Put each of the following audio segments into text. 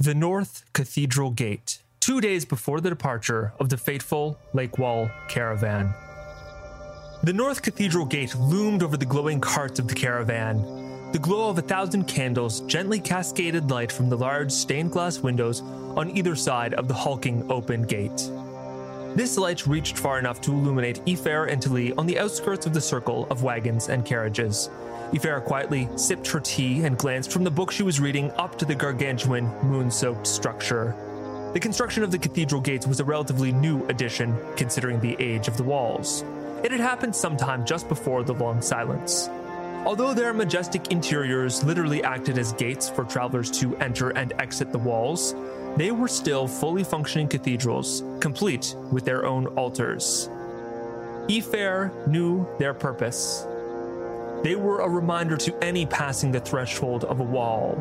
The North Cathedral Gate, two days before the departure of the fateful Lakewall caravan. The North Cathedral Gate loomed over the glowing carts of the caravan. The glow of a thousand candles gently cascaded light from the large stained glass windows on either side of the hulking open gate. This light reached far enough to illuminate Ifair and Talee on the outskirts of the circle of wagons and carriages. Ifair quietly sipped her tea and glanced from the book she was reading up to the gargantuan, moon soaked structure. The construction of the cathedral gates was a relatively new addition, considering the age of the walls. It had happened sometime just before the long silence. Although their majestic interiors literally acted as gates for travelers to enter and exit the walls, they were still fully functioning cathedrals, complete with their own altars. Ifair knew their purpose they were a reminder to any passing the threshold of a wall,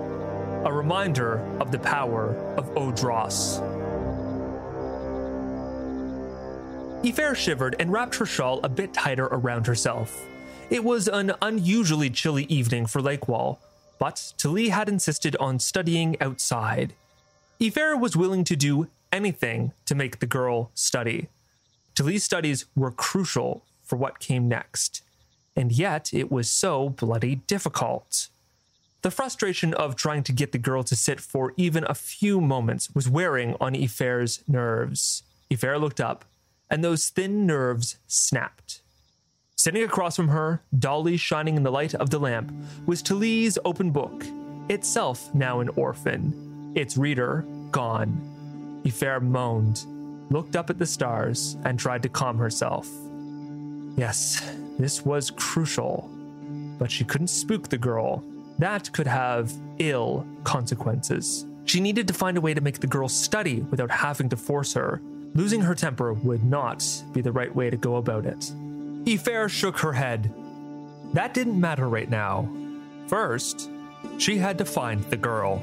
a reminder of the power of Odros. Ifair shivered and wrapped her shawl a bit tighter around herself. It was an unusually chilly evening for Lakewall, but Talee had insisted on studying outside. Ifair was willing to do anything to make the girl study. Talee's studies were crucial for what came next and yet it was so bloody difficult. The frustration of trying to get the girl to sit for even a few moments was wearing on Ifair's nerves. Ifair looked up, and those thin nerves snapped. Sitting across from her, dully shining in the light of the lamp, was Talee's open book, itself now an orphan, its reader gone. Ifair moaned, looked up at the stars, and tried to calm herself. Yes, this was crucial, but she couldn't spook the girl. That could have ill consequences. She needed to find a way to make the girl study without having to force her. Losing her temper would not be the right way to go about it. Ifair shook her head. That didn't matter right now. First, she had to find the girl.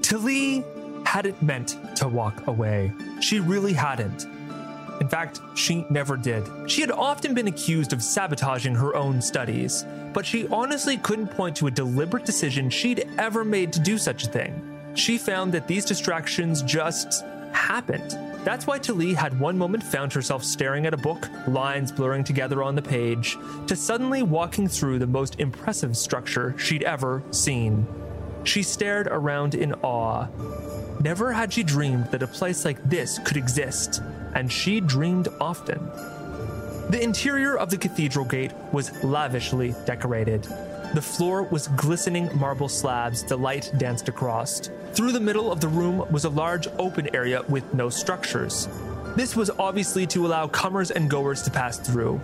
Talee hadn't meant to walk away. She really hadn't. In fact, she never did. She had often been accused of sabotaging her own studies, but she honestly couldn't point to a deliberate decision she'd ever made to do such a thing. She found that these distractions just happened. That's why Talee had one moment found herself staring at a book, lines blurring together on the page, to suddenly walking through the most impressive structure she'd ever seen. She stared around in awe. Never had she dreamed that a place like this could exist, and she dreamed often. The interior of the cathedral gate was lavishly decorated. The floor was glistening marble slabs the light danced across. Through the middle of the room was a large open area with no structures. This was obviously to allow comers and goers to pass through.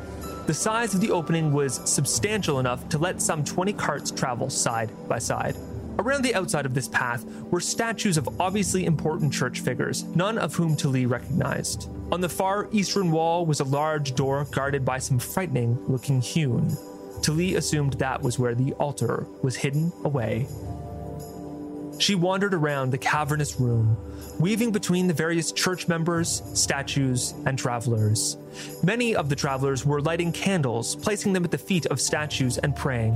The size of the opening was substantial enough to let some 20 carts travel side by side. Around the outside of this path were statues of obviously important church figures, none of whom Talee recognized. On the far eastern wall was a large door guarded by some frightening looking hewn. Talee assumed that was where the altar was hidden away. She wandered around the cavernous room, weaving between the various church members, statues, and travelers. Many of the travelers were lighting candles, placing them at the feet of statues, and praying.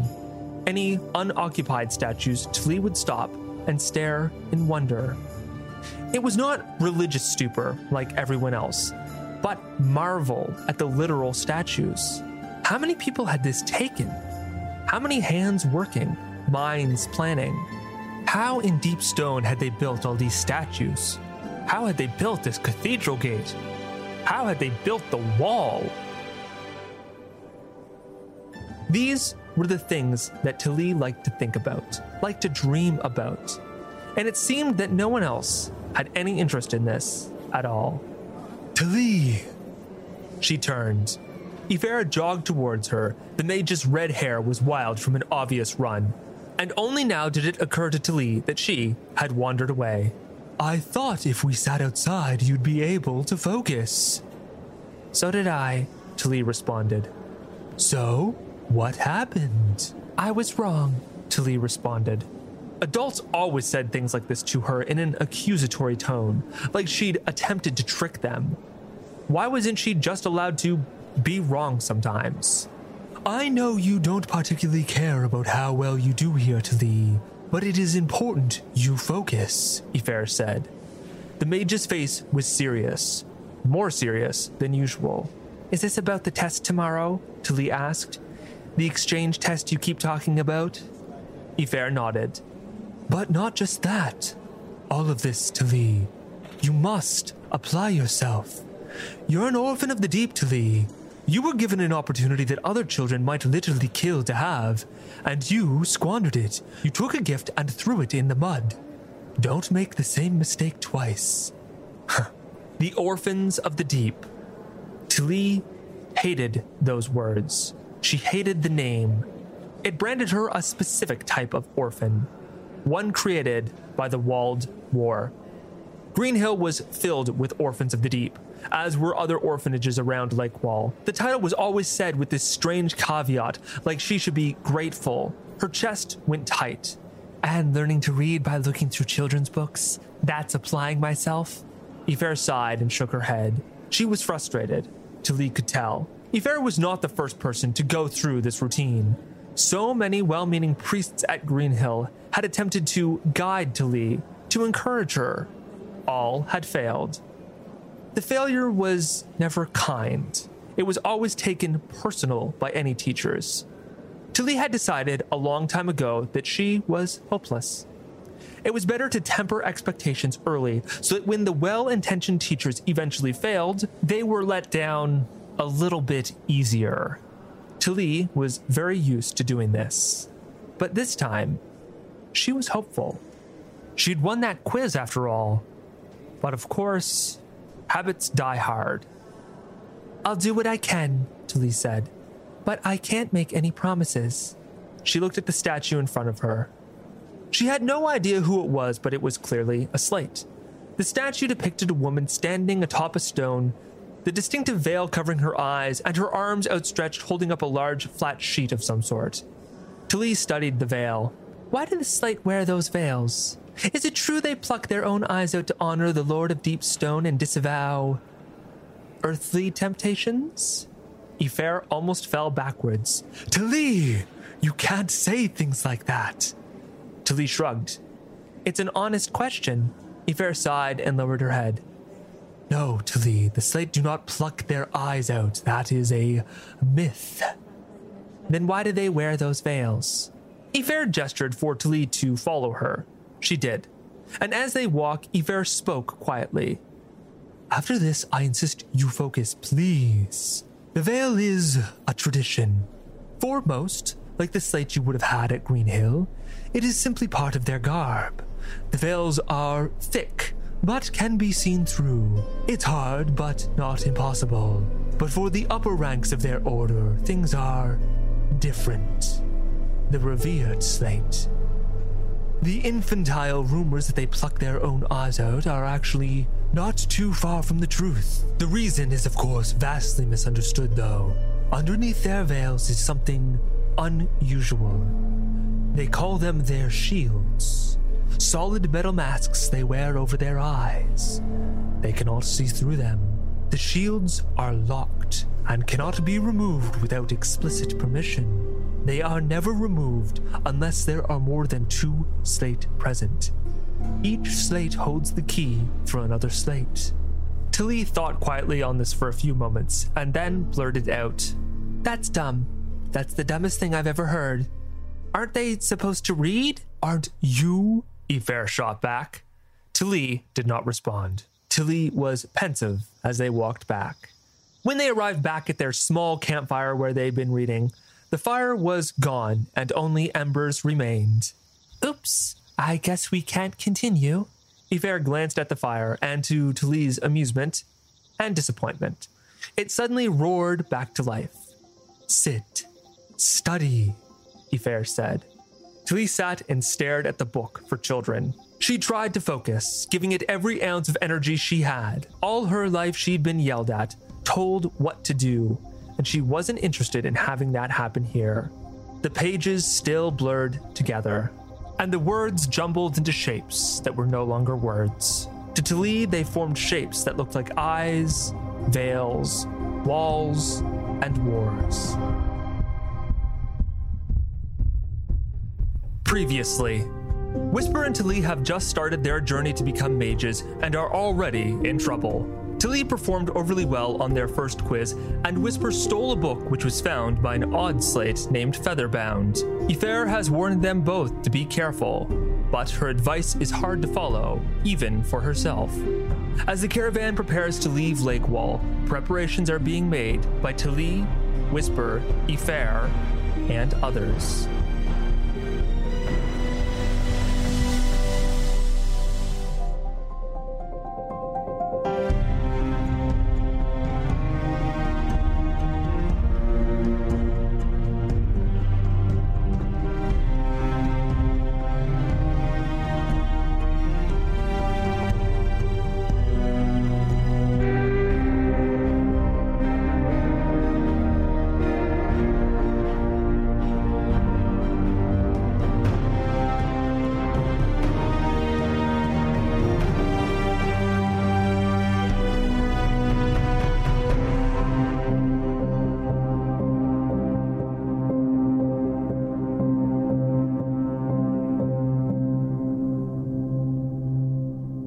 Any unoccupied statues, Talee would stop and stare in wonder. It was not religious stupor like everyone else, but marvel at the literal statues. How many people had this taken? How many hands working, minds planning? How in deep stone had they built all these statues? How had they built this cathedral gate? How had they built the wall? These were the things that Talee liked to think about, liked to dream about. And it seemed that no one else had any interest in this at all. Talee! She turned. Ifair jogged towards her. The mage's red hair was wild from an obvious run. And only now did it occur to Talee that she had wandered away. I thought if we sat outside, you'd be able to focus. So did I, Talee responded. So, what happened? I was wrong, Talee responded. Adults always said things like this to her in an accusatory tone, like she'd attempted to trick them. Why wasn't she just allowed to be wrong sometimes? I know you don't particularly care about how well you do here, Talee, But it is important you focus, Ifair said. The mage's face was serious, more serious than usual. Is this about the test tomorrow? Talee asked. The exchange test you keep talking about? Ifair nodded. But not just that. All of this, Talee. You must apply yourself. You're an orphan of the deep, Talee. You were given an opportunity that other children might literally kill to have, and you squandered it. You took a gift and threw it in the mud. Don't make the same mistake twice. the orphans of the deep. Talee hated those words. She hated the name. It branded her a specific type of orphan, one created by the Walled War. Greenhill was filled with orphans of the deep, as were other orphanages around Lakewall. The title was always said with this strange caveat, like she should be grateful. Her chest went tight. And learning to read by looking through children's books? That's applying myself? Ifair sighed and shook her head. She was frustrated. Talee could tell. Ifair was not the first person to go through this routine. So many well meaning priests at Greenhill had attempted to guide Talee, to encourage her, all had failed. The failure was never kind. It was always taken personal by any teachers. Talee had decided a long time ago that she was hopeless. It was better to temper expectations early so that when the well intentioned teachers eventually failed, they were let down a little bit easier. Talee was very used to doing this. But this time, she was hopeful. She'd won that quiz after all, but of course, habits die hard. I'll do what I can, Talee said, but I can't make any promises. She looked at the statue in front of her. She had no idea who it was, but it was clearly a slate. The statue depicted a woman standing atop a stone, the distinctive veil covering her eyes, and her arms outstretched holding up a large flat sheet of some sort. Talee studied the veil. Why did the slate wear those veils? Is it true they pluck their own eyes out to honor the Lord of Deep Stone and disavow earthly temptations? Ifair almost fell backwards. Talee, you can't say things like that. Talee shrugged. It's an honest question. Ifair sighed and lowered her head. No, Talee, the slate do not pluck their eyes out. That is a myth. Then why do they wear those veils? Ifair gestured for Talee to follow her. She did. And as they walk, Ifair spoke quietly. After this, I insist you focus, please. The veil is a tradition. Foremost, like the slate you would have had at Greenhill, it is simply part of their garb. The veils are thick, but can be seen through. It's hard, but not impossible. But for the upper ranks of their order, things are different. The revered slate the infantile rumors that they pluck their own eyes out are actually not too far from the truth. The reason is, of course, vastly misunderstood, though. Underneath their veils is something unusual. They call them their shields. Solid metal masks they wear over their eyes. They cannot see through them. The shields are locked and cannot be removed without explicit permission. They are never removed unless there are more than two slate present. Each slate holds the key for another slate. Talee thought quietly on this for a few moments and then blurted out, That's dumb. That's the dumbest thing I've ever heard. Aren't they supposed to read? Aren't you? Ifair shot back. Talee did not respond. Talee was pensive as they walked back. When they arrived back at their small campfire where they'd been reading, the fire was gone and only embers remained. Oops, I guess we can't continue. Ifair glanced at the fire, and to Talee's amusement and disappointment, it suddenly roared back to life. Sit, study, Ifair said. Talee sat and stared at the book for children. She tried to focus, giving it every ounce of energy she had. All her life, she'd been yelled at, told what to do, and she wasn't interested in having that happen here. The pages still blurred together, and the words jumbled into shapes that were no longer words. To Talee, they formed shapes that looked like eyes, veils, walls, and wars. Previously Whisper and Talee have just started their journey to become mages and are already in trouble. Talee performed overly well on their first quiz, and Whisper stole a book which was found by an odd slate named Featherbound. Ifair has warned them both to be careful, but her advice is hard to follow, even for herself. As the caravan prepares to leave Lakewall, preparations are being made by Talee, Whisper, Ifair, and others.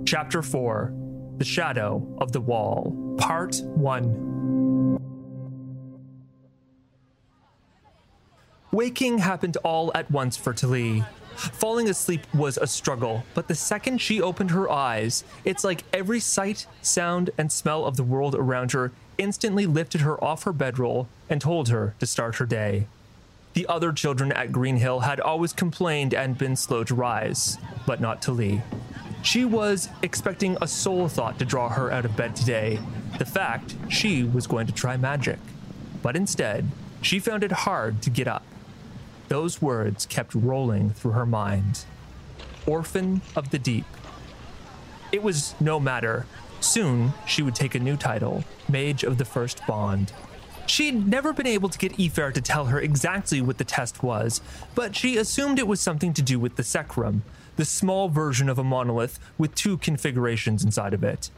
Chapter 4 The Shadow of the Wall, Part 1. Waking happened all at once for Talee. Falling asleep was a struggle, but the second she opened her eyes, it's like every sight, sound, and smell of the world around her instantly lifted her off her bedroll and told her to start her day. The other children at Greenhill had always complained and been slow to rise, but not Talee. She was expecting a soul thought to draw her out of bed today the fact she was going to try magic. But instead, she found it hard to get up. Those words kept rolling through her mind Orphan of the Deep. It was no matter. Soon, she would take a new title Mage of the First Bond. She'd never been able to get Ifair to tell her exactly what the test was, but she assumed it was something to do with the Sekrum, the small version of a monolith with two configurations inside of it.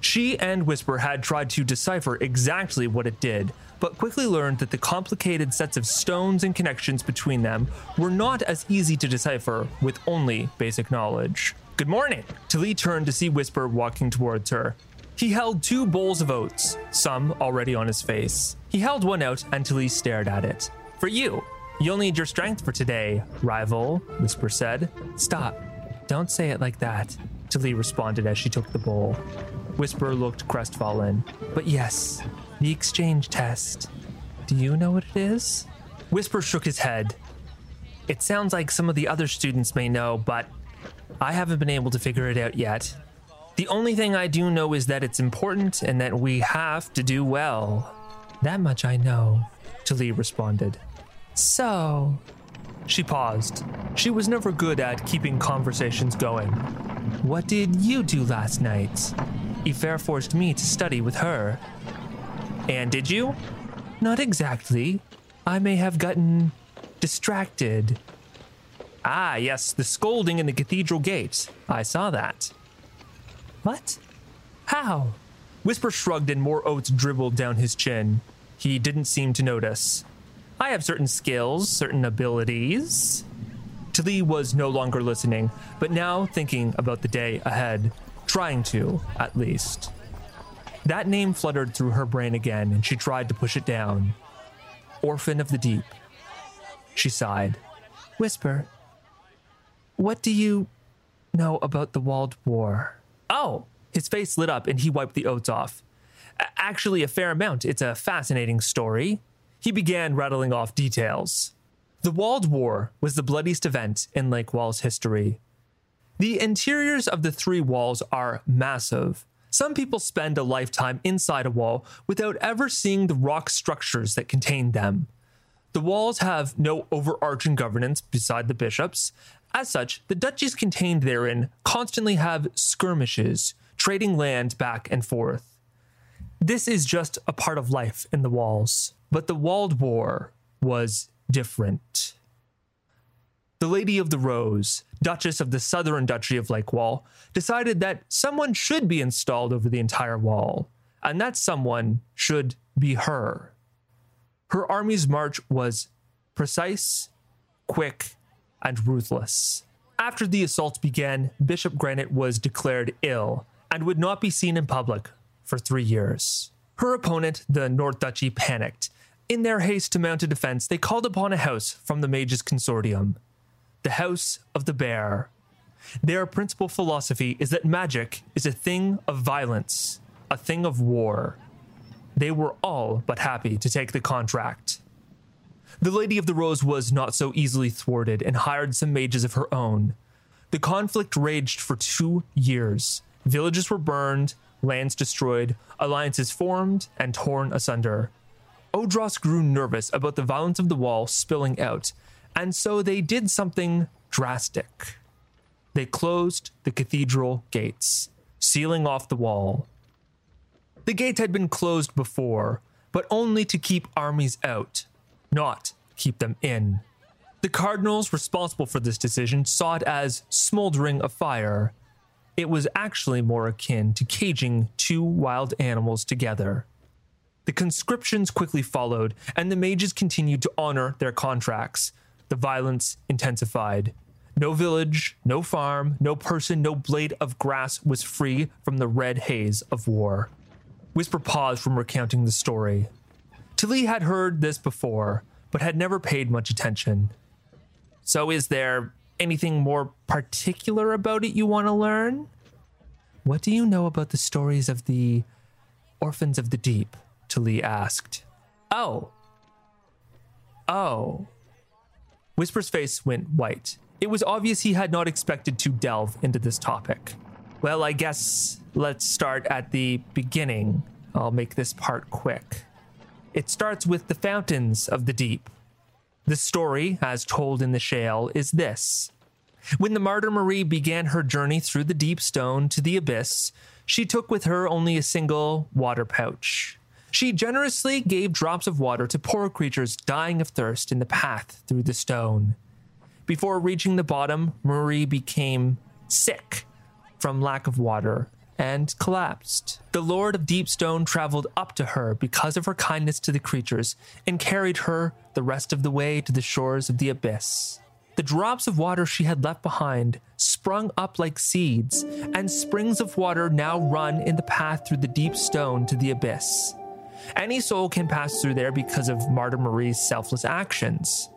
She and Whisper had tried to decipher exactly what it did, but quickly learned that the complicated sets of stones and connections between them were not as easy to decipher with only basic knowledge. Good morning! Talee turned to see Whisper walking towards her. He held two bowls of oats, some already on his face. He held one out until he stared at it. For you, You'll need your strength for today, rival, Whisper said. Stop. Don't say it like that, Talee responded as she took the bowl. Whisper looked crestfallen. But yes, the exchange test. Do you know what it is? Whisper shook his head. It sounds like some of the other students may know, but I haven't been able to figure it out yet. The only thing I do know is that it's important and that we have to do well. That much I know, Talee responded. So. She paused. She was never good at keeping conversations going. What did you do last night? Ifair forced me to study with her. And did you? Not exactly. I may have gotten distracted. Ah, yes, the scolding in the cathedral gate. I saw that. What? How? Whisper shrugged and more oats dribbled down his chin. He didn't seem to notice. I have certain skills, certain abilities. Talee was no longer listening, but now thinking about the day ahead, trying to, at least. That name fluttered through her brain again, and she tried to push it down. Orphan of the Deep. She sighed. Whisper, what do you know about the Walled War? Oh, his face lit up and he wiped the oats off. Actually, a fair amount. It's a fascinating story. He began rattling off details. The Walled War was the bloodiest event in Lakewall's history. The interiors of the three walls are massive. Some people spend a lifetime inside a wall without ever seeing the rock structures that contain them. The walls have no overarching governance beside the bishops. As such, the duchies contained therein constantly have skirmishes, trading land back and forth. This is just a part of life in the walls. But the Walled War was different. The Lady of the Rose, Duchess of the Southern Duchy of Lakewall, decided that someone should be installed over the entire wall, and that someone should be her. Her army's march was precise, quick, and ruthless. After the assaults began, Bishop Granite was declared ill and would not be seen in public for three years. Her opponent, the North Duchy, panicked. In their haste to mount a defense, they called upon a house from the Mages Consortium the House of the Bear. Their principal philosophy is that magic is a thing of violence, a thing of war. They were all but happy to take the contract. The Lady of the Rose was not so easily thwarted and hired some mages of her own. The conflict raged for two years. Villages were burned, lands destroyed, alliances formed, and torn asunder. Odros grew nervous about the violence of the wall spilling out, and so they did something drastic. They closed the cathedral gates, sealing off the wall. The gates had been closed before, but only to keep armies out, not keep them in. The cardinals responsible for this decision saw it as smoldering a fire. It was actually more akin to caging two wild animals together. The conscriptions quickly followed, and the mages continued to honor their contracts. The violence intensified. No village, no farm, no person, no blade of grass was free from the red haze of war. Whisper paused from recounting the story. Talee had heard this before, but had never paid much attention. So, is there anything more particular about it you want to learn? What do you know about the stories of the Orphans of the Deep? Talee asked. Oh. Oh. Whisper's face went white. It was obvious he had not expected to delve into this topic. Well, I guess let's start at the beginning. I'll make this part quick. It starts with the fountains of the deep. The story, as told in the Shale, is this. When the martyr Marie began her journey through the deep stone to the abyss, she took with her only a single water pouch. She generously gave drops of water to poor creatures dying of thirst in the path through the stone. Before reaching the bottom, Marie became sick from lack of water and collapsed. The Lord of Deepstone traveled up to her because of her kindness to the creatures and carried her the rest of the way to the shores of the abyss. The drops of water she had left behind sprung up like seeds, and springs of water now run in the path through the deep stone to the abyss. Any soul can pass through there because of Martyr Marie's selfless actions.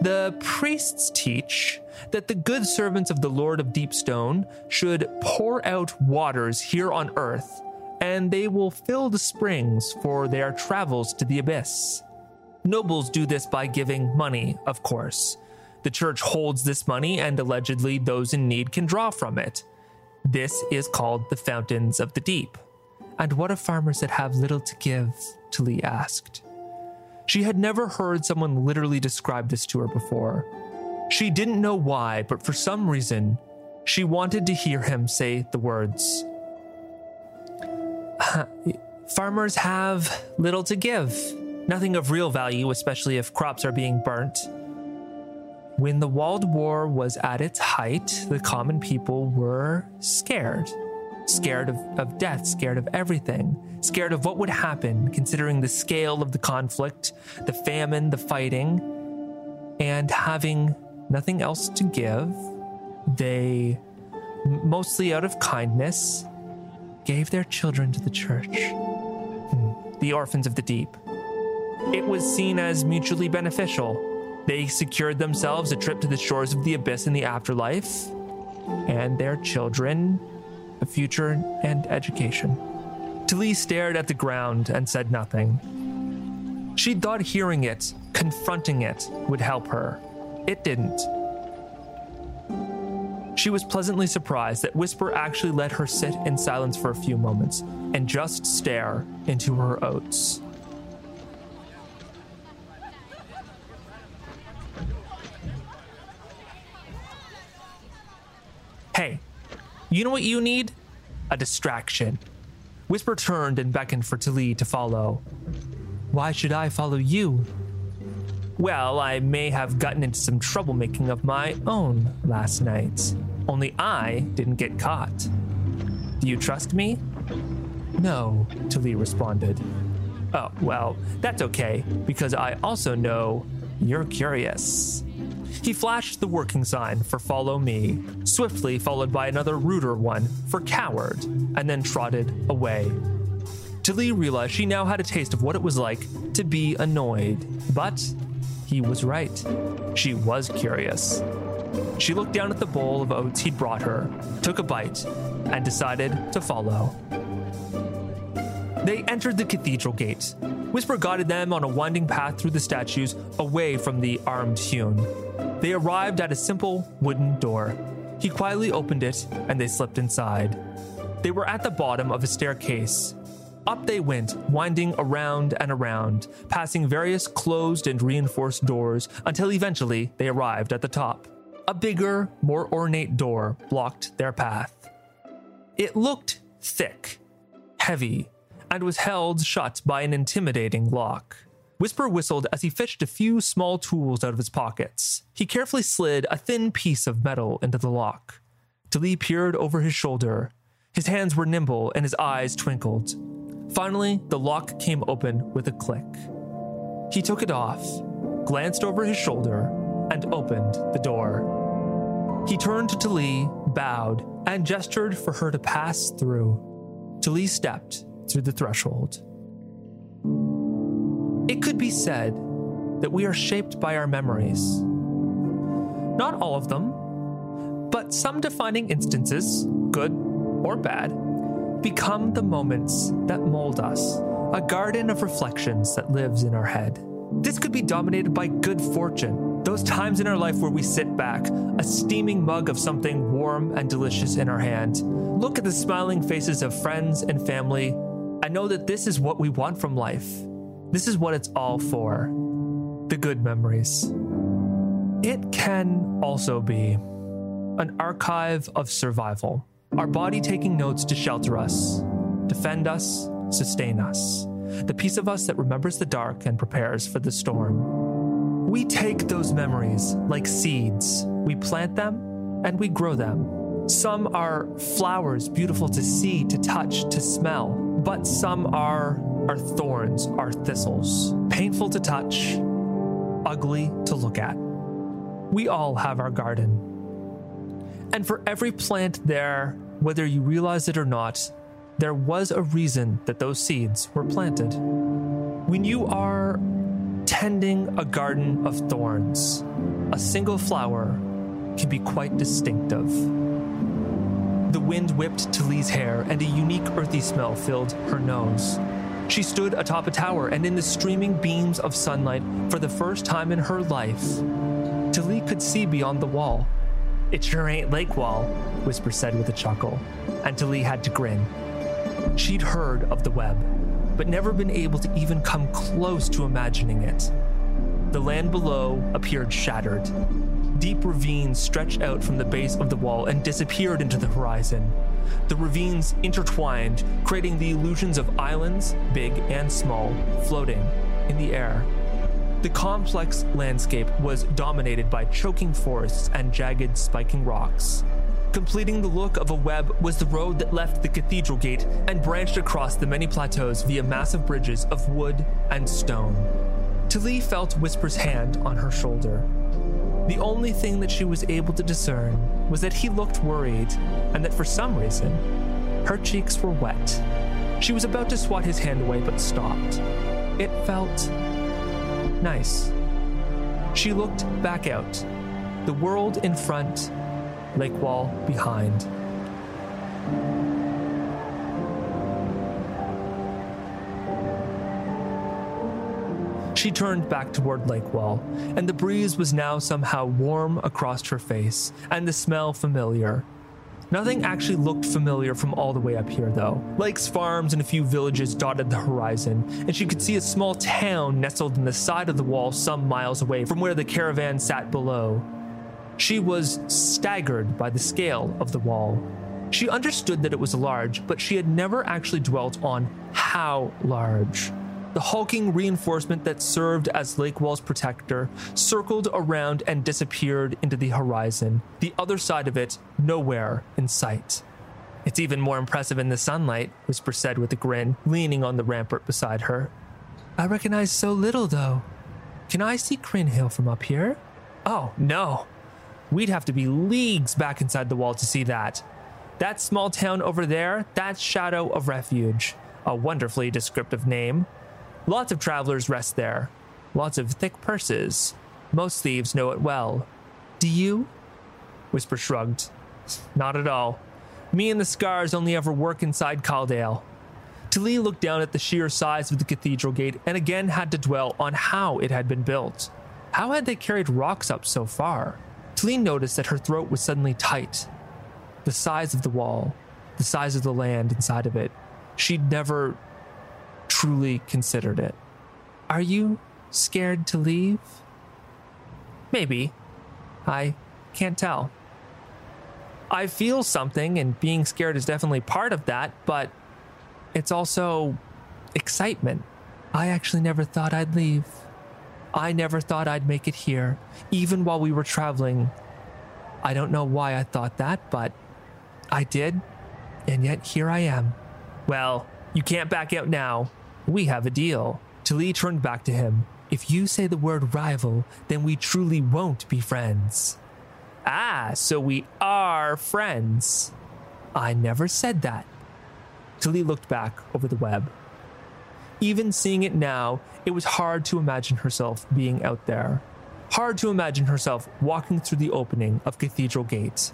The priests teach that the good servants of the Lord of Deepstone should pour out waters here on earth, and they will fill the springs for their travels to the abyss. Nobles do this by giving money, of course. The church holds this money, and allegedly those in need can draw from it. This is called the Fountains of the Deep. And what of farmers that have little to give? Talee asked. She had never heard someone literally describe this to her before. She didn't know why, but for some reason, she wanted to hear him say the words. Farmers have little to give, nothing of real value, especially if crops are being burnt. When the Walled War was at its height, the common people were scared scared of, of death, scared of everything, scared of what would happen, considering the scale of the conflict, the famine, the fighting, and having nothing else to give, they, mostly out of kindness, gave their children to the church. Hmm. The orphans of the deep. It was seen as mutually beneficial. They secured themselves a trip to the shores of the abyss in the afterlife, and their children a future, and education. Talee stared at the ground and said nothing. She'd thought hearing it, confronting it, would help her. It didn't. She was pleasantly surprised that Whisper actually let her sit in silence for a few moments and just stare into her oats. Hey, you know what you need? A distraction. Whisper turned and beckoned for Talee to follow. Why should I follow you? Well, I may have gotten into some troublemaking of my own last night. Only I didn't get caught. Do you trust me? No, Talee responded. Oh, well, that's okay, because I also know you're curious. He flashed the working sign for follow me, swiftly followed by another ruder one for coward, and then trotted away. Talee realized she now had a taste of what it was like to be annoyed, but he was right. She was curious. She looked down at the bowl of oats he'd brought her, took a bite, and decided to follow. They entered the cathedral gate. Whisper guided them on a winding path through the statues away from the armed hewn. They arrived at a simple wooden door. He quietly opened it and they slipped inside. They were at the bottom of a staircase. Up they went, winding around and around, passing various closed and reinforced doors until eventually they arrived at the top. A bigger, more ornate door blocked their path. It looked thick, heavy, and was held shut by an intimidating lock. Whisper whistled as he fished a few small tools out of his pockets. He carefully slid a thin piece of metal into the lock. Talee peered over his shoulder. His hands were nimble and his eyes twinkled. Finally, the lock came open with a click. He took it off, glanced over his shoulder, and opened the door. He turned to Talee, bowed, and gestured for her to pass through. Talee stepped through the threshold. It could be said that we are shaped by our memories. Not all of them, but some defining instances, good or bad, become the moments that mold us, a garden of reflections that lives in our head. This could be dominated by good fortune, those times in our life where we sit back, a steaming mug of something warm and delicious in our hand, look at the smiling faces of friends and family, and know that this is what we want from life. This is what it's all for the good memories. It can also be an archive of survival, our body taking notes to shelter us, defend us, sustain us, the piece of us that remembers the dark and prepares for the storm. We take those memories like seeds, we plant them and we grow them. Some are flowers beautiful to see, to touch, to smell but some are are thorns, are thistles, painful to touch, ugly to look at. We all have our garden. And for every plant there, whether you realize it or not, there was a reason that those seeds were planted. When you are tending a garden of thorns, a single flower can be quite distinctive. The wind whipped Talee's hair, and a unique earthy smell filled her nose. She stood atop a tower, and in the streaming beams of sunlight, for the first time in her life, Talee could see beyond the wall. It sure ain't Lakewall, Whisper said with a chuckle, and Talee had to grin. She'd heard of the web, but never been able to even come close to imagining it. The land below appeared shattered, deep ravines stretched out from the base of the wall and disappeared into the horizon. The ravines intertwined, creating the illusions of islands, big and small, floating in the air. The complex landscape was dominated by choking forests and jagged, spiking rocks. Completing the look of a web was the road that left the cathedral gate and branched across the many plateaus via massive bridges of wood and stone. Talee felt Whisper's hand on her shoulder. The only thing that she was able to discern was that he looked worried, and that for some reason, her cheeks were wet. She was about to swat his hand away, but stopped. It felt nice. She looked back out. The world in front, Lakewall behind. She turned back toward Lakewall, and the breeze was now somehow warm across her face, and the smell familiar. Nothing actually looked familiar from all the way up here, though. Lakes, farms, and a few villages dotted the horizon, and she could see a small town nestled in the side of the wall some miles away from where the caravan sat below. She was staggered by the scale of the wall. She understood that it was large, but she had never actually dwelt on how large. The hulking reinforcement that served as Lakewall's protector circled around and disappeared into the horizon, the other side of it nowhere in sight. It's even more impressive in the sunlight, Whisper said with a grin, leaning on the rampart beside her. I recognize so little, though. Can I see Greenhill from up here? Oh, no. We'd have to be leagues back inside the wall to see that. That small town over there, that's Shadow of Refuge, a wonderfully descriptive name. Lots of travelers rest there. Lots of thick purses. Most thieves know it well. Do you? Whisper shrugged. Not at all. Me and the scars only ever work inside Caldale. Talee looked down at the sheer size of the cathedral gate and again had to dwell on how it had been built. How had they carried rocks up so far? Talee noticed that her throat was suddenly tight. The size of the wall, the size of the land inside of it, she'd never truly considered it. Are you scared to leave? Maybe. I can't tell. I feel something, and being scared is definitely part of that, but it's also excitement. I actually never thought I'd leave. I never thought I'd make it here, even while we were traveling. I don't know why I thought that, but I did, and yet here I am. Well, you can't back out now. We have a deal. Talee turned back to him. If you say the word rival, then we truly won't be friends. Ah, so we are friends. I never said that. Talee looked back over the web. Even seeing it now, it was hard to imagine herself being out there. Hard to imagine herself walking through the opening of Cathedral Gates.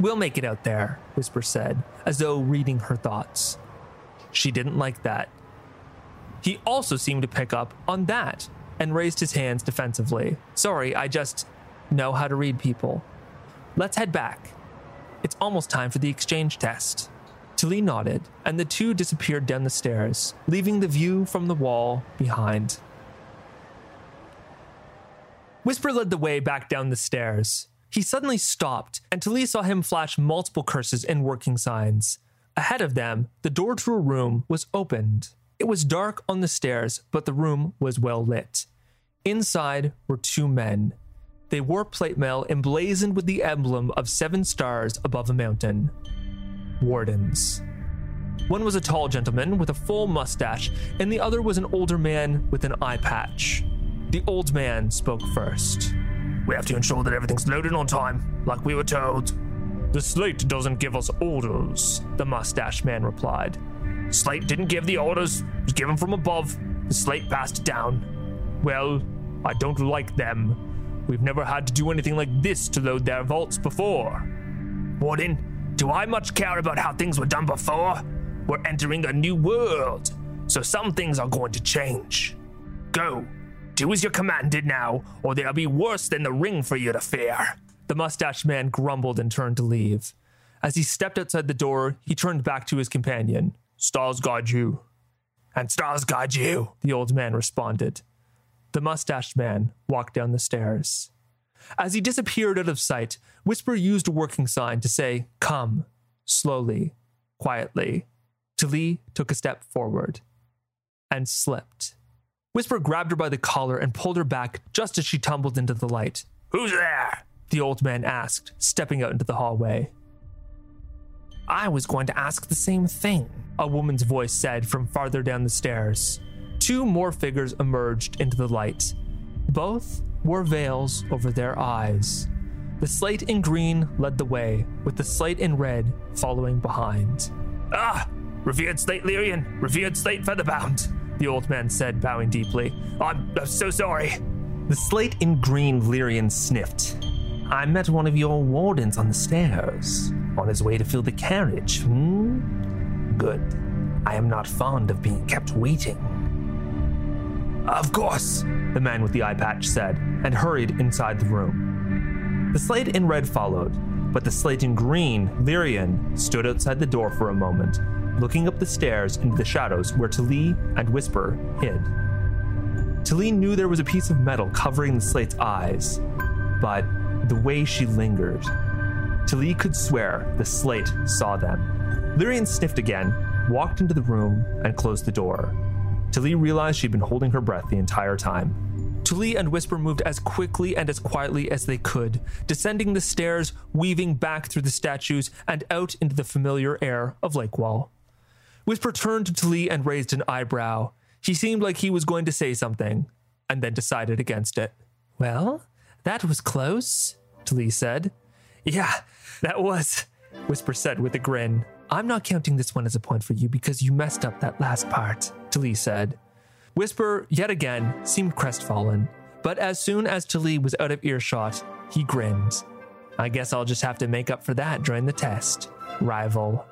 We'll make it out there, Whisper said, as though reading her thoughts. She didn't like that. He also seemed to pick up on that and raised his hands defensively. Sorry, I just know how to read people. Let's head back. It's almost time for the exchange test. Talee nodded, and the two disappeared down the stairs, leaving the view from the wall behind. Whisper led the way back down the stairs. He suddenly stopped, and Talee saw him flash multiple curses and working signs. Ahead of them, the door to a room was opened. It was dark on the stairs, but the room was well lit. Inside were two men. They wore plate mail emblazoned with the emblem of seven stars above a mountain. Wardens. One was a tall gentleman with a full mustache, and the other was an older man with an eye patch. The old man spoke first. We have to ensure that everything's loaded on time, like we were told. The slate doesn't give us orders, the mustache man replied. Slate didn't give the orders, it was given from above. The slate passed it down. Well, I don't like them. We've never had to do anything like this to load their vaults before. Warden, do I much care about how things were done before? We're entering a new world, so some things are going to change. Go, do as you're commanded now, or there'll be worse than the ring for you to fear. The mustache man grumbled and turned to leave. As he stepped outside the door, he turned back to his companion. Stars guide you. And stars guide you, the old man responded. The mustached man walked down the stairs. As he disappeared out of sight, Whisper used a working sign to say, Come, slowly, quietly. Talee took a step forward and slipped. Whisper grabbed her by the collar and pulled her back just as she tumbled into the light. Who's there? The old man asked, stepping out into the hallway. I was going to ask the same thing, a woman's voice said from farther down the stairs. Two more figures emerged into the light. Both wore veils over their eyes. The slate in green led the way, with the slate in red following behind. Ah, revered slate Lyrian, revered slate Featherbound the old man said, bowing deeply. I'm, I'm so sorry. The slate in green Lyrian sniffed. I met one of your wardens on the stairs, on his way to fill the carriage. Hmm? Good. I am not fond of being kept waiting. Of course, the man with the eye patch said, and hurried inside the room. The slate in red followed, but the slate in green, Lyrian, stood outside the door for a moment, looking up the stairs into the shadows where Talee and Whisper hid. Talee knew there was a piece of metal covering the slate's eyes, but the way she lingered, Talee could swear the slate saw them. Lyrian sniffed again, walked into the room, and closed the door. Talee realized she'd been holding her breath the entire time. Talee and Whisper moved as quickly and as quietly as they could, descending the stairs, weaving back through the statues and out into the familiar air of Lakewall. Whisper turned to Talee and raised an eyebrow. He seemed like he was going to say something, and then decided against it. Well, That was close, Talee said. Yeah, that was, Whisper said with a grin. I'm not counting this one as a point for you because you messed up that last part, Talee said. Whisper, yet again, seemed crestfallen, but as soon as Talee was out of earshot, he grinned. I guess I'll just have to make up for that during the test, rival.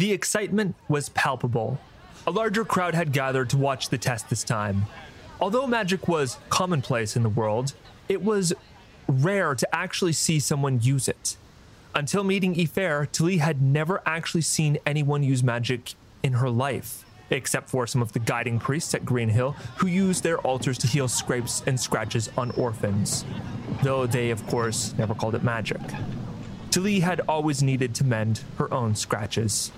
The excitement was palpable. A larger crowd had gathered to watch the test this time. Although magic was commonplace in the world, it was rare to actually see someone use it. Until meeting Ifair, Talee had never actually seen anyone use magic in her life, except for some of the guiding priests at Greenhill who used their altars to heal scrapes and scratches on orphans, though they, of course, never called it magic. Talee had always needed to mend her own scratches.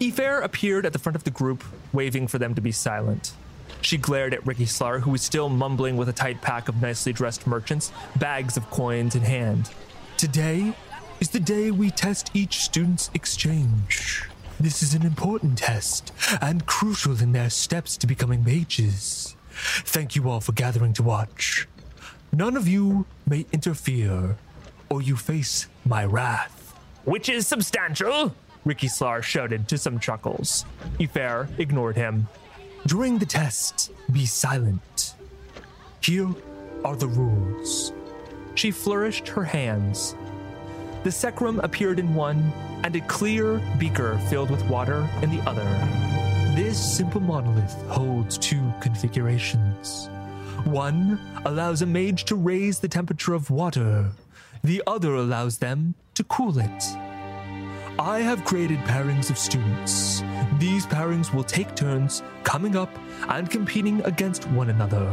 Ifair appeared at the front of the group, waving for them to be silent. She glared at Ricky Slar, who was still mumbling with a tight pack of nicely dressed merchants, bags of coins in hand. Today is the day we test each student's exchange. This is an important test and crucial in their steps to becoming mages. Thank you all for gathering to watch. None of you may interfere, or you face my wrath. Which is substantial, Ricky Slar shouted to some chuckles. Ifair ignored him. During the test, be silent. Here are the rules. She flourished her hands. The sacrum appeared in one, and a clear beaker filled with water in the other. This simple monolith holds two configurations. One allows a mage to raise the temperature of water, the other allows them to cool it. I have created pairings of students. These pairings will take turns coming up and competing against one another.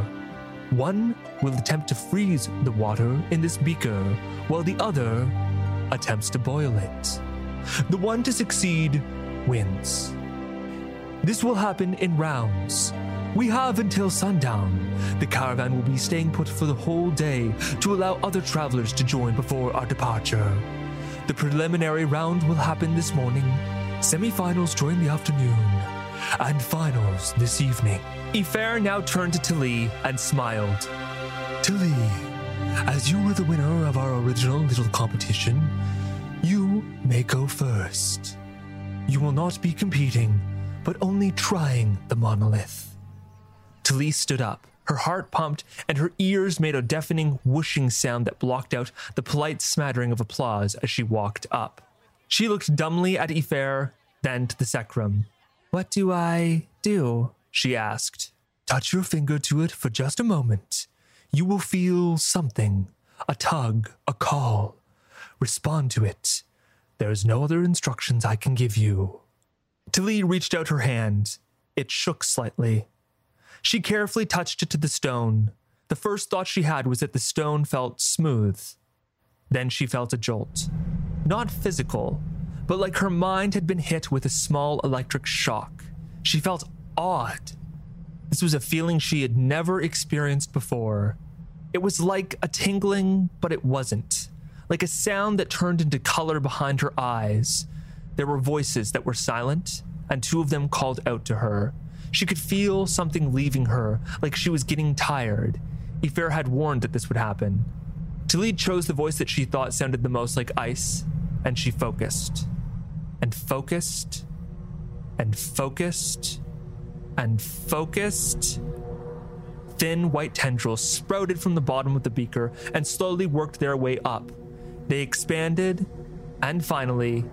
One will attempt to freeze the water in this beaker, while the other attempts to boil it. The one to succeed wins. This will happen in rounds. We have until sundown. The caravan will be staying put for the whole day to allow other travelers to join before our departure. The preliminary round will happen this morning, semifinals during the afternoon, and finals this evening. Ifair now turned to Talee and smiled. Talee, as you were the winner of our original little competition, you may go first. You will not be competing, but only trying the monolith. Talee stood up. Her heart pumped, and her ears made a deafening whooshing sound that blocked out the polite smattering of applause as she walked up. She looked dumbly at Ifair, then to the sacrum. What do I do? she asked. Touch your finger to it for just a moment. You will feel something a tug, a call. Respond to it. There is no other instructions I can give you. Talee reached out her hand. It shook slightly. She carefully touched it to the stone. The first thought she had was that the stone felt smooth. Then she felt a jolt. Not physical, but like her mind had been hit with a small electric shock. She felt odd. This was a feeling she had never experienced before. It was like a tingling, but it wasn't. Like a sound that turned into color behind her eyes. There were voices that were silent, and two of them called out to her. She could feel something leaving her, like she was getting tired. Ifair had warned that this would happen. Talee chose the voice that she thought sounded the most like ice, and she focused. And focused. And focused. And focused. Thin white tendrils sprouted from the bottom of the beaker and slowly worked their way up. They expanded, and finally,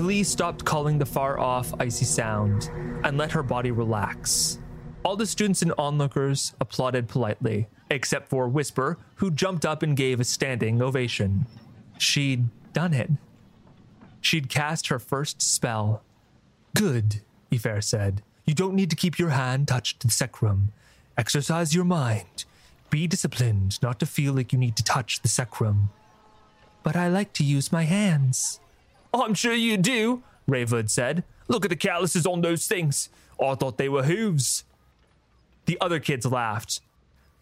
Talee stopped calling the far off icy sound and let her body relax. All the students and onlookers applauded politely, except for Whisper, who jumped up and gave a standing ovation. She'd done it. She'd cast her first spell. Good, Ifair said. You don't need to keep your hand touched to the sacrum. Exercise your mind. Be disciplined not to feel like you need to touch the sacrum. But I like to use my hands. I'm sure you do, Raywood said. Look at the calluses on those things. Oh, I thought they were hooves. The other kids laughed.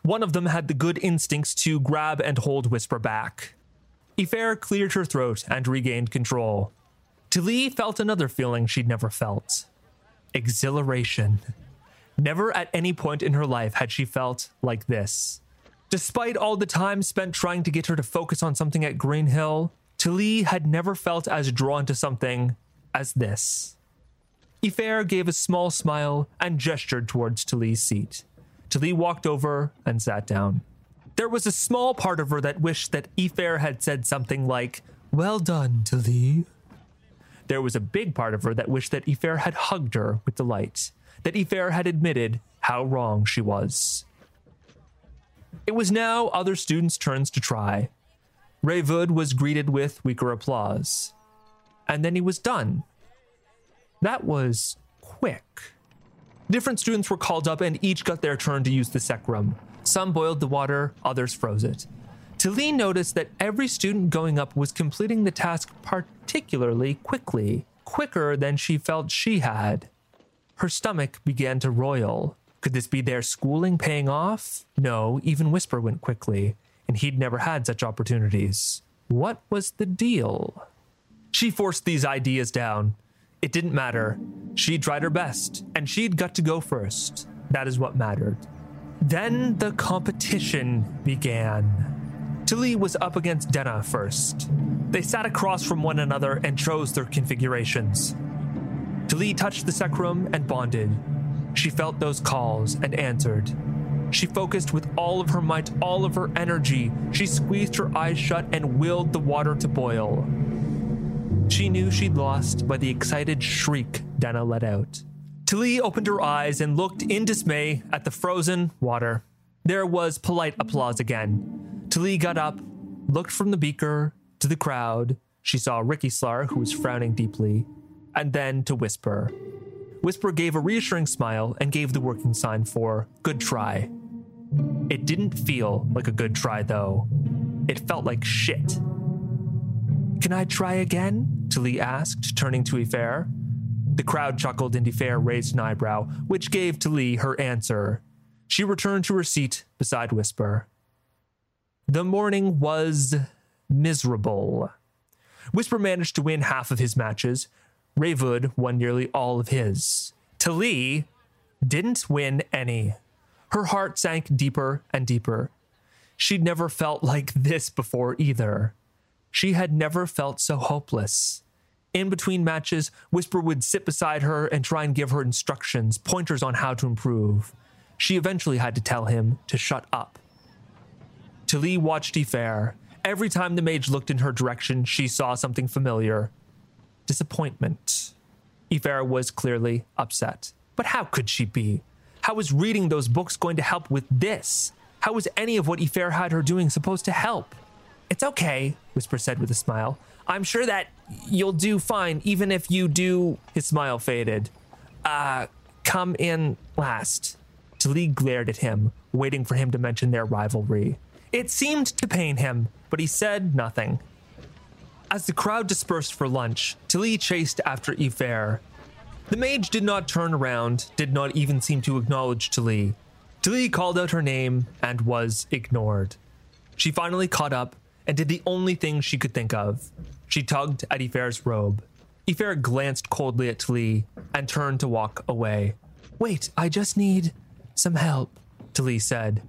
One of them had the good instincts to grab and hold Whisper back. Ifair cleared her throat and regained control. Talee felt another feeling she'd never felt exhilaration. Never at any point in her life had she felt like this. Despite all the time spent trying to get her to focus on something at Greenhill, Talee had never felt as drawn to something as this. Ifair gave a small smile and gestured towards Talee's seat. Talee walked over and sat down. There was a small part of her that wished that Ifair had said something like, Well done, Talee. There was a big part of her that wished that Ifair had hugged her with delight, that Ifair had admitted how wrong she was. It was now other students' turns to try. Raywood was greeted with weaker applause. And then he was done. That was quick. Different students were called up and each got their turn to use the sacrum. Some boiled the water, others froze it. Talee noticed that every student going up was completing the task particularly quickly, quicker than she felt she had. Her stomach began to roil. Could this be their schooling paying off? No, even Whisper went quickly, and he'd never had such opportunities. What was the deal? She forced these ideas down. It didn't matter. She tried her best, and she'd got to go first. That is what mattered. Then the competition began. Talee was up against Denna first. They sat across from one another and chose their configurations. Talee touched the sacrum and bonded. She felt those calls and answered. She focused with all of her might, all of her energy. She squeezed her eyes shut and willed the water to boil. She knew she'd lost by the excited shriek Dana let out. Talee opened her eyes and looked in dismay at the frozen water. There was polite applause again. Talee got up, looked from the beaker to the crowd. She saw Ricky Slar, who was frowning deeply, and then to Whisper. Whisper gave a reassuring smile and gave the working sign for good try. It didn't feel like a good try, though. It felt like shit. Can I try again? Talee asked, turning to Ifair. The crowd chuckled and Ifair raised an eyebrow, which gave Talee her answer. She returned to her seat beside Whisper. The morning was miserable. Whisper managed to win half of his matches. Raywood won nearly all of his. Talee didn't win any. Her heart sank deeper and deeper. She'd never felt like this before either. She had never felt so hopeless. In between matches, Whisper would sit beside her and try and give her instructions, pointers on how to improve. She eventually had to tell him to shut up. Talee watched Ifair. Every time the mage looked in her direction, she saw something familiar disappointment. Ifair was clearly upset. But how could she be? How was reading those books going to help with this? How was any of what Ifair had her doing supposed to help? It's okay, Whisper said with a smile. I'm sure that you'll do fine, even if you do. His smile faded. Uh, come in last. Talee glared at him, waiting for him to mention their rivalry. It seemed to pain him, but he said nothing. As the crowd dispersed for lunch, Talee chased after Ifair. The mage did not turn around, did not even seem to acknowledge Talee. Talee called out her name and was ignored. She finally caught up and did the only thing she could think of. She tugged at Ifair's robe. Ifair glanced coldly at Talee and turned to walk away. Wait, I just need some help, Talee said.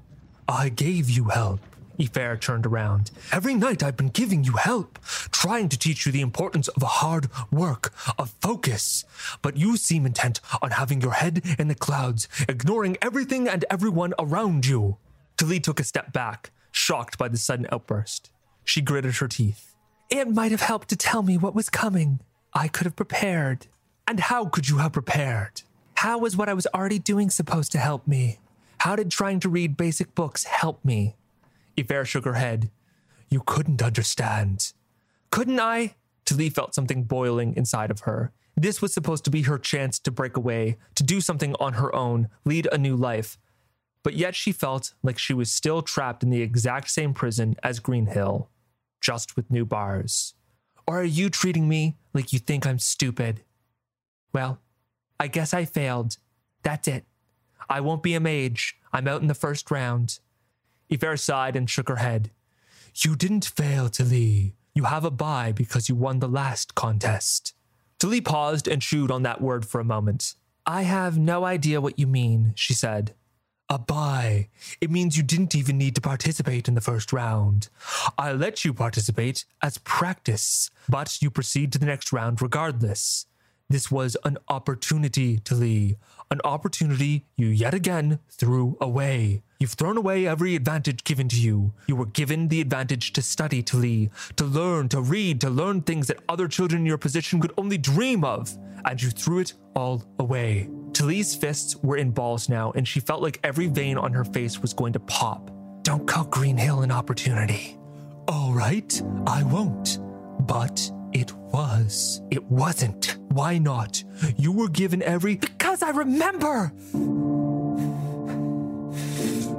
I gave you help. Ifair turned around. Every night I've been giving you help, trying to teach you the importance of hard work, of focus. But you seem intent on having your head in the clouds, ignoring everything and everyone around you. Talee took a step back, shocked by the sudden outburst. She gritted her teeth. It might have helped to tell me what was coming. I could have prepared. And how could you have prepared? How was what I was already doing supposed to help me? How did trying to read basic books help me? Ifair shook her head. You couldn't understand. Couldn't I? Talee felt something boiling inside of her. This was supposed to be her chance to break away, to do something on her own, lead a new life. But yet she felt like she was still trapped in the exact same prison as Greenhill, just with new bars. Or are you treating me like you think I'm stupid? Well, I guess I failed. That's it. I won't be a mage. I'm out in the first round. Ifair sighed and shook her head. You didn't fail, Talee. You have a bye because you won the last contest. Talee paused and chewed on that word for a moment. I have no idea what you mean, she said. A bye. It means you didn't even need to participate in the first round. I let you participate as practice, but you proceed to the next round regardless. This was an opportunity, Talee. An opportunity you yet again threw away. You've thrown away every advantage given to you. You were given the advantage to study, Talee, to learn, to read, to learn things that other children in your position could only dream of, and you threw it all away. Talee's fists were in balls now, and she felt like every vein on her face was going to pop. Don't call Greenhill an opportunity. All right, I won't. But it was. It wasn't. Why not? You were given every. Because I remember!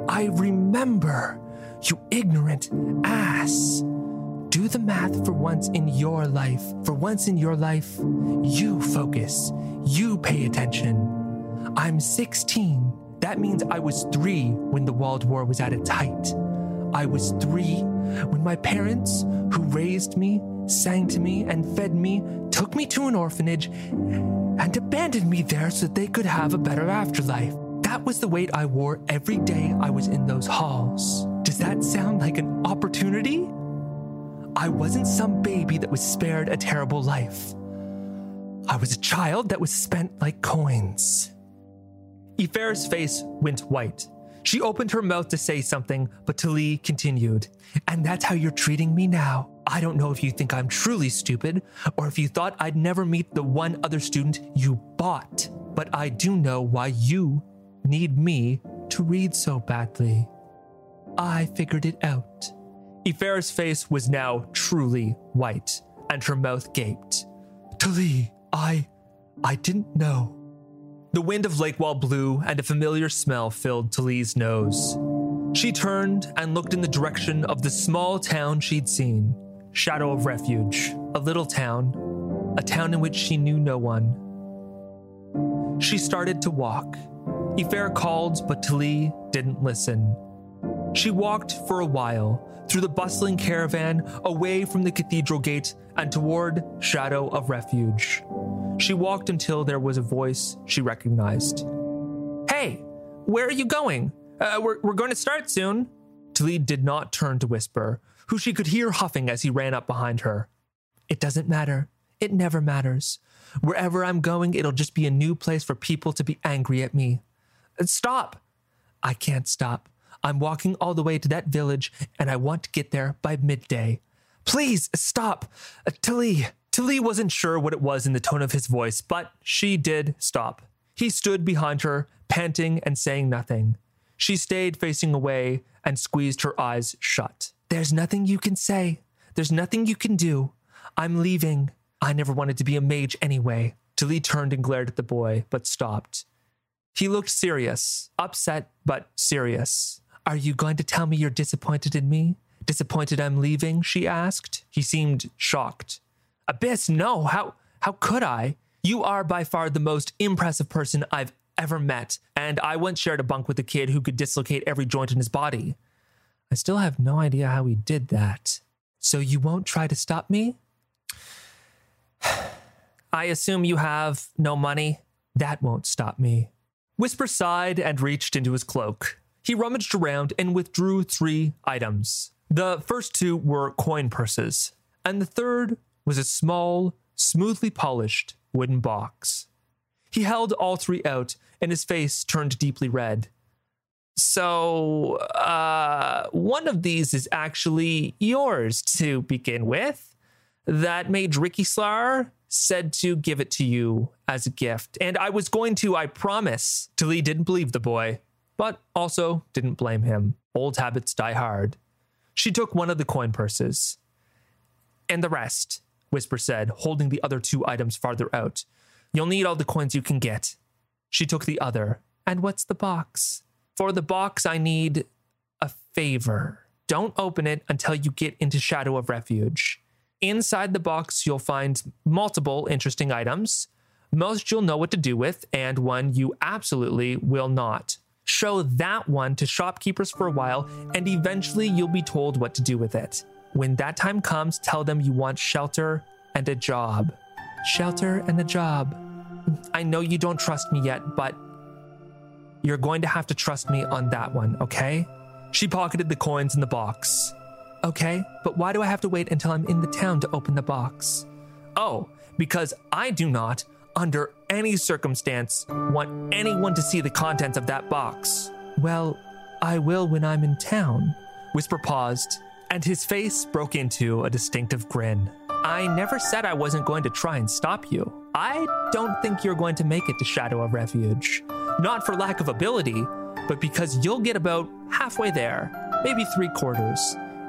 I remember. You ignorant ass. Do the math for once in your life. For once in your life, you focus. You pay attention. I'm 16. That means I was three when the World War was at its height. I was three when my parents, who raised me, sang to me, and fed me, took me to an orphanage and abandoned me there so that they could have a better afterlife. That was the weight I wore every day I was in those halls. Does that sound like an opportunity? I wasn't some baby that was spared a terrible life. I was a child that was spent like coins. Ifair's face went white. She opened her mouth to say something, but Talee continued. And that's how you're treating me now. I don't know if you think I'm truly stupid, or if you thought I'd never meet the one other student you bought, but I do know why you need me to read so badly. I figured it out. Ifair's face was now truly white, and her mouth gaped. Talee, I. I didn't know. The wind of Lakewall blew, and a familiar smell filled Talee's nose. She turned and looked in the direction of the small town she'd seen Shadow of Refuge, a little town, a town in which she knew no one. She started to walk. Ifair called, but Talee didn't listen. She walked for a while through the bustling caravan, away from the cathedral gate, and toward Shadow of Refuge. She walked until there was a voice she recognized. Hey, where are you going? Uh, we're, we're going to start soon. Talee did not turn to Whisper, who she could hear huffing as he ran up behind her. It doesn't matter. It never matters. Wherever I'm going, it'll just be a new place for people to be angry at me. Stop! I can't stop. I'm walking all the way to that village, and I want to get there by midday. Please stop. Uh, Tilly Talee wasn't sure what it was in the tone of his voice, but she did stop. He stood behind her, panting and saying nothing. She stayed facing away and squeezed her eyes shut. There's nothing you can say. There's nothing you can do. I'm leaving. I never wanted to be a mage anyway. Talee turned and glared at the boy, but stopped. He looked serious, upset, but serious. Are you going to tell me you're disappointed in me? Disappointed I'm leaving? she asked. He seemed shocked. Abyss, no, how how could I? You are by far the most impressive person I've ever met, and I once shared a bunk with a kid who could dislocate every joint in his body. I still have no idea how he did that. So you won't try to stop me? I assume you have no money? That won't stop me. Whisper sighed and reached into his cloak. He rummaged around and withdrew three items. The first two were coin purses, and the third was a small, smoothly polished wooden box. He held all three out, and his face turned deeply red. So, uh, one of these is actually yours to begin with. That mage Ricky Slar said to give it to you as a gift. And I was going to, I promise. Talee didn't believe the boy, but also didn't blame him. Old habits die hard. She took one of the coin purses. And the rest, Whisper said, holding the other two items farther out. You'll need all the coins you can get. She took the other. And what's the box? For the box, I need a favor. Don't open it until you get into Shadow of Refuge. Inside the box, you'll find multiple interesting items. Most you'll know what to do with, and one you absolutely will not. Show that one to shopkeepers for a while, and eventually you'll be told what to do with it. When that time comes, tell them you want shelter and a job. Shelter and a job. I know you don't trust me yet, but you're going to have to trust me on that one, okay? She pocketed the coins in the box. Okay, but why do I have to wait until I'm in the town to open the box? Oh, because I do not, under any circumstance, want anyone to see the contents of that box. Well, I will when I'm in town. Whisper paused, and his face broke into a distinctive grin. I never said I wasn't going to try and stop you. I don't think you're going to make it to Shadow of Refuge. Not for lack of ability, but because you'll get about halfway there, maybe three quarters,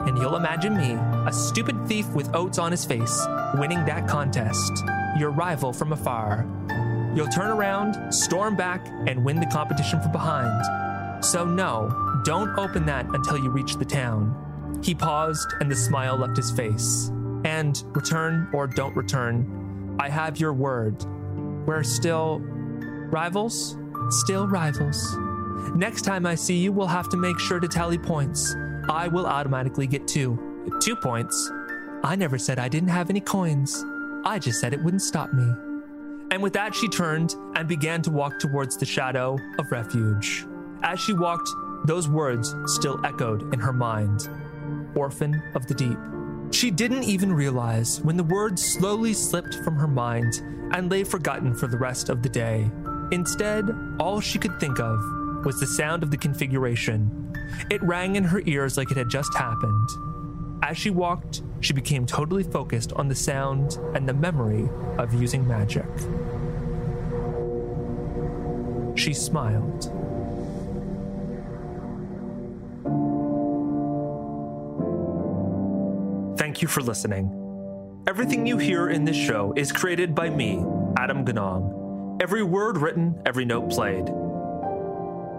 and you'll imagine me, a stupid thief with oats on his face, winning that contest, your rival from afar. You'll turn around, storm back, and win the competition from behind. So, no, don't open that until you reach the town. He paused, and the smile left his face. And return or don't return, I have your word. We're still rivals? Still rivals. Next time I see you, we'll have to make sure to tally points. I will automatically get two. Two points? I never said I didn't have any coins. I just said it wouldn't stop me. And with that, she turned and began to walk towards the shadow of refuge. As she walked, those words still echoed in her mind Orphan of the Deep. She didn't even realize when the words slowly slipped from her mind and lay forgotten for the rest of the day. Instead, all she could think of was the sound of the configuration. It rang in her ears like it had just happened. As she walked, she became totally focused on the sound and the memory of using magic. She smiled. Thank you for listening. Everything you hear in this show is created by me, Adam Ganong. Every word written, every note played.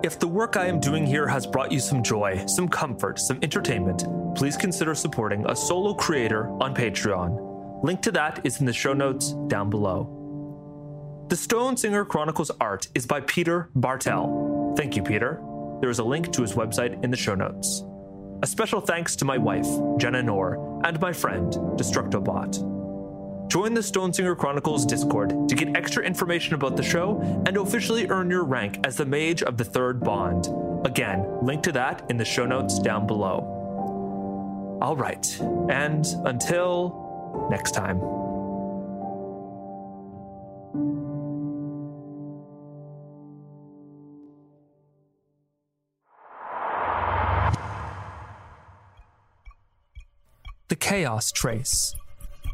If the work I am doing here has brought you some joy, some comfort, some entertainment, please consider supporting a solo creator on Patreon. Link to that is in the show notes down below. The Stonesinger Chronicles art is by Peter Bartel. Thank you, Peter. There is a link to his website in the show notes. A special thanks to my wife, Jenna Noor, and my friend, Destructobot. Join the Stonesinger Chronicles Discord to get extra information about the show and officially earn your rank as the Mage of the Third Bond. Again, link to that in the show notes down below. All right, and until next time. The Chaos Trace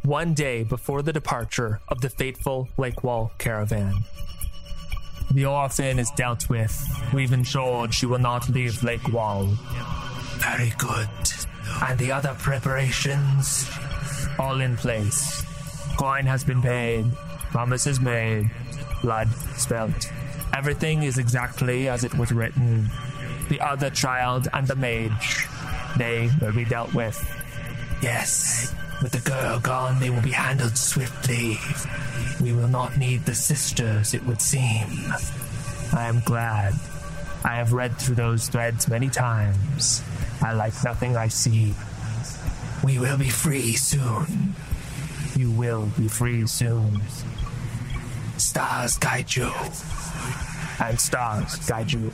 one day before the departure of the fateful Lakewall caravan. The orphan is dealt with. We've ensured she will not leave Lakewall. Very good. And the other preparations? All in place. Coin has been paid. Promises made. Blood spilt. Everything is exactly as it was written. The other child and the mage. They will be dealt with. Yes. With the girl gone, they will be handled swiftly. We will not need the sisters, it would seem. I am glad. I have read through those threads many times. I like nothing I see. We will be free soon. You will be free soon. Stars guide you. And stars guide you.